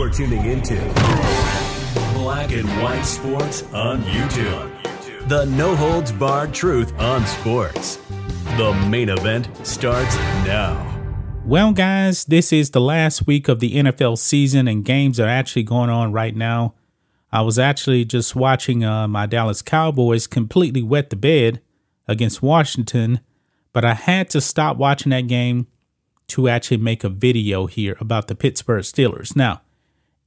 You're tuning into Black and White Sports on YouTube. The no holds barred truth on sports. The main event starts now. Well, guys, this is the last week of the NFL season, and games are actually going on right now. I was actually just watching uh, my Dallas Cowboys completely wet the bed against Washington, but I had to stop watching that game to actually make a video here about the Pittsburgh Steelers. Now,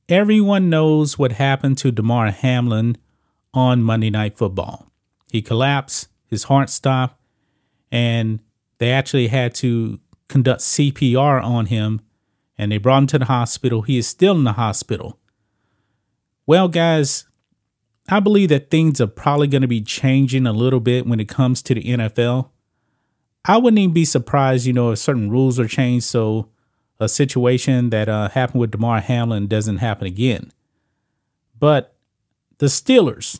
everyone knows what happened to Damar Hamlin on Monday Night Football. He collapsed, his heart stopped, and they actually had to conduct CPR on him and they brought him to the hospital. He is still in the hospital. Well, guys, I believe that things are probably going to be changing a little bit when it comes to the NFL. I wouldn't even be surprised, you know, if certain rules are changed so a situation that uh, happened with Damar Hamlin doesn't happen again. But the Steelers,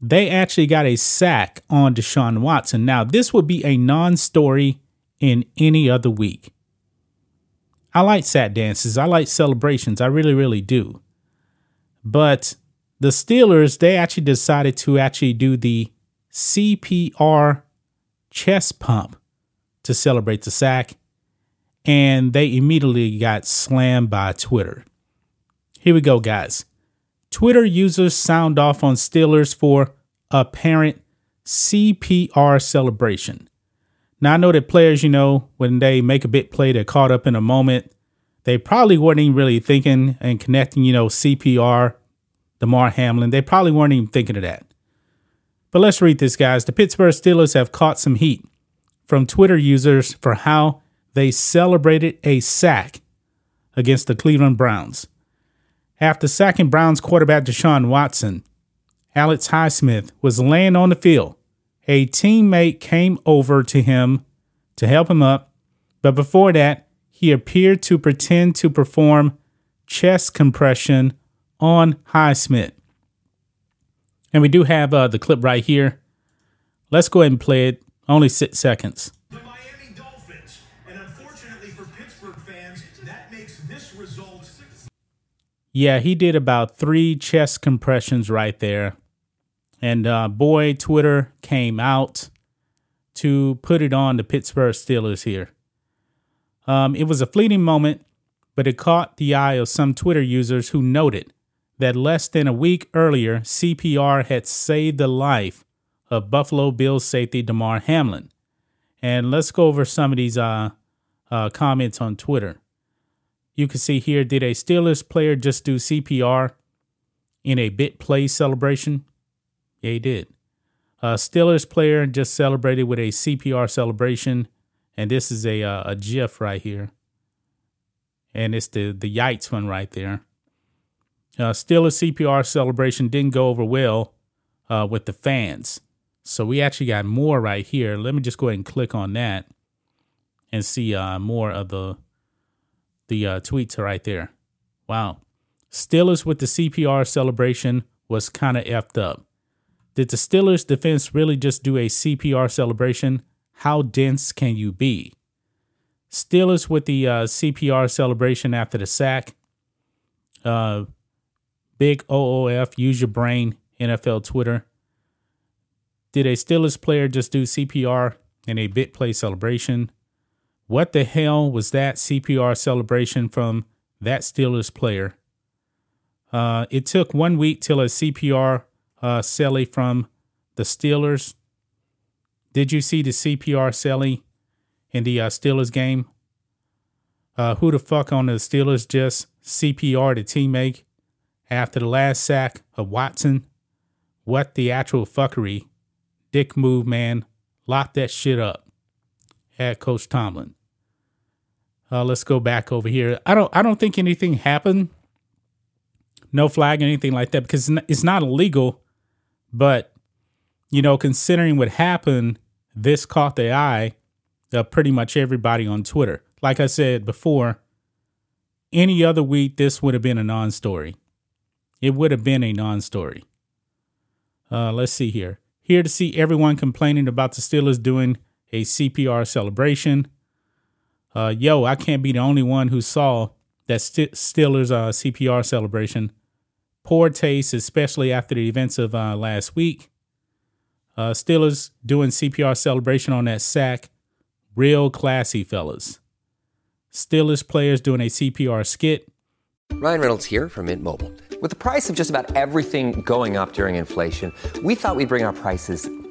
they actually got a sack on Deshaun Watson. Now, this would be a non story in any other week. I like sack dances, I like celebrations, I really, really do. But the Steelers, they actually decided to actually do the CPR chest pump to celebrate the sack, and they immediately got slammed by Twitter. Here we go, guys. Twitter users sound off on Steelers for apparent CPR celebration. Now, I know that players, you know, when they make a big play, they're caught up in a moment. They probably weren't even really thinking and connecting, you know, CPR, Damar Hamlin. They probably weren't even thinking of that. But let's read this, guys. The Pittsburgh Steelers have caught some heat from Twitter users for how they celebrated a sack against the Cleveland Browns. After sacking Browns quarterback Deshaun Watson, Alex Highsmith was laying on the field. A teammate came over to him to help him up, but before that, he appeared to pretend to perform chest compression on Highsmith. And we do have uh, the clip right here. Let's go ahead and play it. Only six seconds. Yeah, he did about three chest compressions right there. And uh, boy, Twitter came out to put it on the Pittsburgh Steelers here. Um, it was a fleeting moment, but it caught the eye of some Twitter users who noted that less than a week earlier, CPR had saved the life of Buffalo Bills safety Damar Hamlin. And let's go over some of these uh, uh, comments on Twitter. You can see here, did a Steelers player just do CPR in a bit play celebration? Yeah, he did. A Steelers player just celebrated with a CPR celebration, and this is a uh, a GIF right here, and it's the the Yites one right there. Uh, Steelers CPR celebration didn't go over well uh, with the fans, so we actually got more right here. Let me just go ahead and click on that and see uh, more of the the uh, tweets are right there. Wow. Steelers with the CPR celebration was kind of effed up. Did the Steelers defense really just do a CPR celebration? How dense can you be? Steelers with the uh, CPR celebration after the sack. Uh, big OOF, use your brain, NFL Twitter. Did a Steelers player just do CPR in a bit play celebration? What the hell was that CPR celebration from that Steelers player? Uh, it took one week till a CPR uh, celly from the Steelers. Did you see the CPR celly in the uh, Steelers game? Uh, who the fuck on the Steelers just CPR the teammate after the last sack of Watson? What the actual fuckery? Dick move, man. Lock that shit up. At Coach Tomlin. Uh, let's go back over here. I don't. I don't think anything happened no flag or anything like that because it's not illegal. But you know, considering what happened, this caught the eye of pretty much everybody on Twitter. Like I said before, any other week this would have been a non-story. It would have been a non-story. Uh, let's see here. Here to see everyone complaining about the Steelers doing a CPR celebration. Uh, yo, I can't be the only one who saw that St- Steelers uh, CPR celebration. Poor taste, especially after the events of uh, last week. Uh, Steelers doing CPR celebration on that sack. Real classy, fellas. Steelers players doing a CPR skit. Ryan Reynolds here from Mint Mobile. With the price of just about everything going up during inflation, we thought we'd bring our prices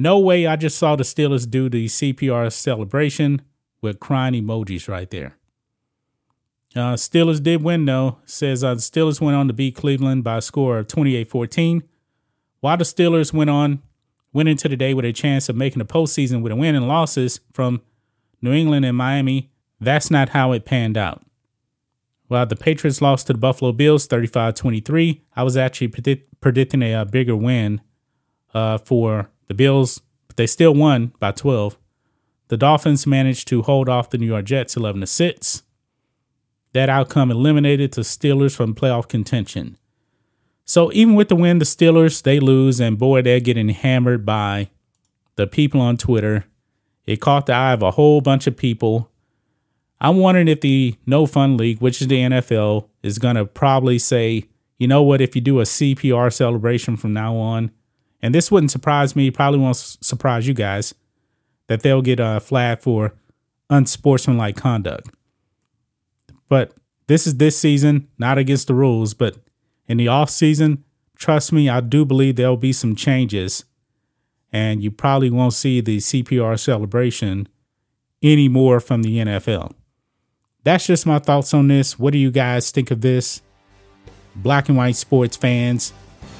No way I just saw the Steelers do the CPR celebration with crying emojis right there. Uh, Steelers did win, though. Says uh, the Steelers went on to beat Cleveland by a score of 28 14. While the Steelers went on, went into the day with a chance of making the postseason with a win and losses from New England and Miami, that's not how it panned out. While the Patriots lost to the Buffalo Bills 35 23, I was actually predict- predicting a, a, bigger win uh, for the Bills, they still won by 12. The Dolphins managed to hold off the New York Jets 11 to 6. That outcome eliminated the Steelers from playoff contention. So even with the win, the Steelers they lose, and boy, they're getting hammered by the people on Twitter. It caught the eye of a whole bunch of people. I'm wondering if the No Fun League, which is the NFL, is gonna probably say, you know what, if you do a CPR celebration from now on, and this wouldn't surprise me, probably won't surprise you guys, that they'll get uh, a flag for unsportsmanlike conduct. But this is this season, not against the rules, but in the off season, trust me, I do believe there'll be some changes. And you probably won't see the CPR celebration anymore from the NFL. That's just my thoughts on this. What do you guys think of this? Black and white sports fans,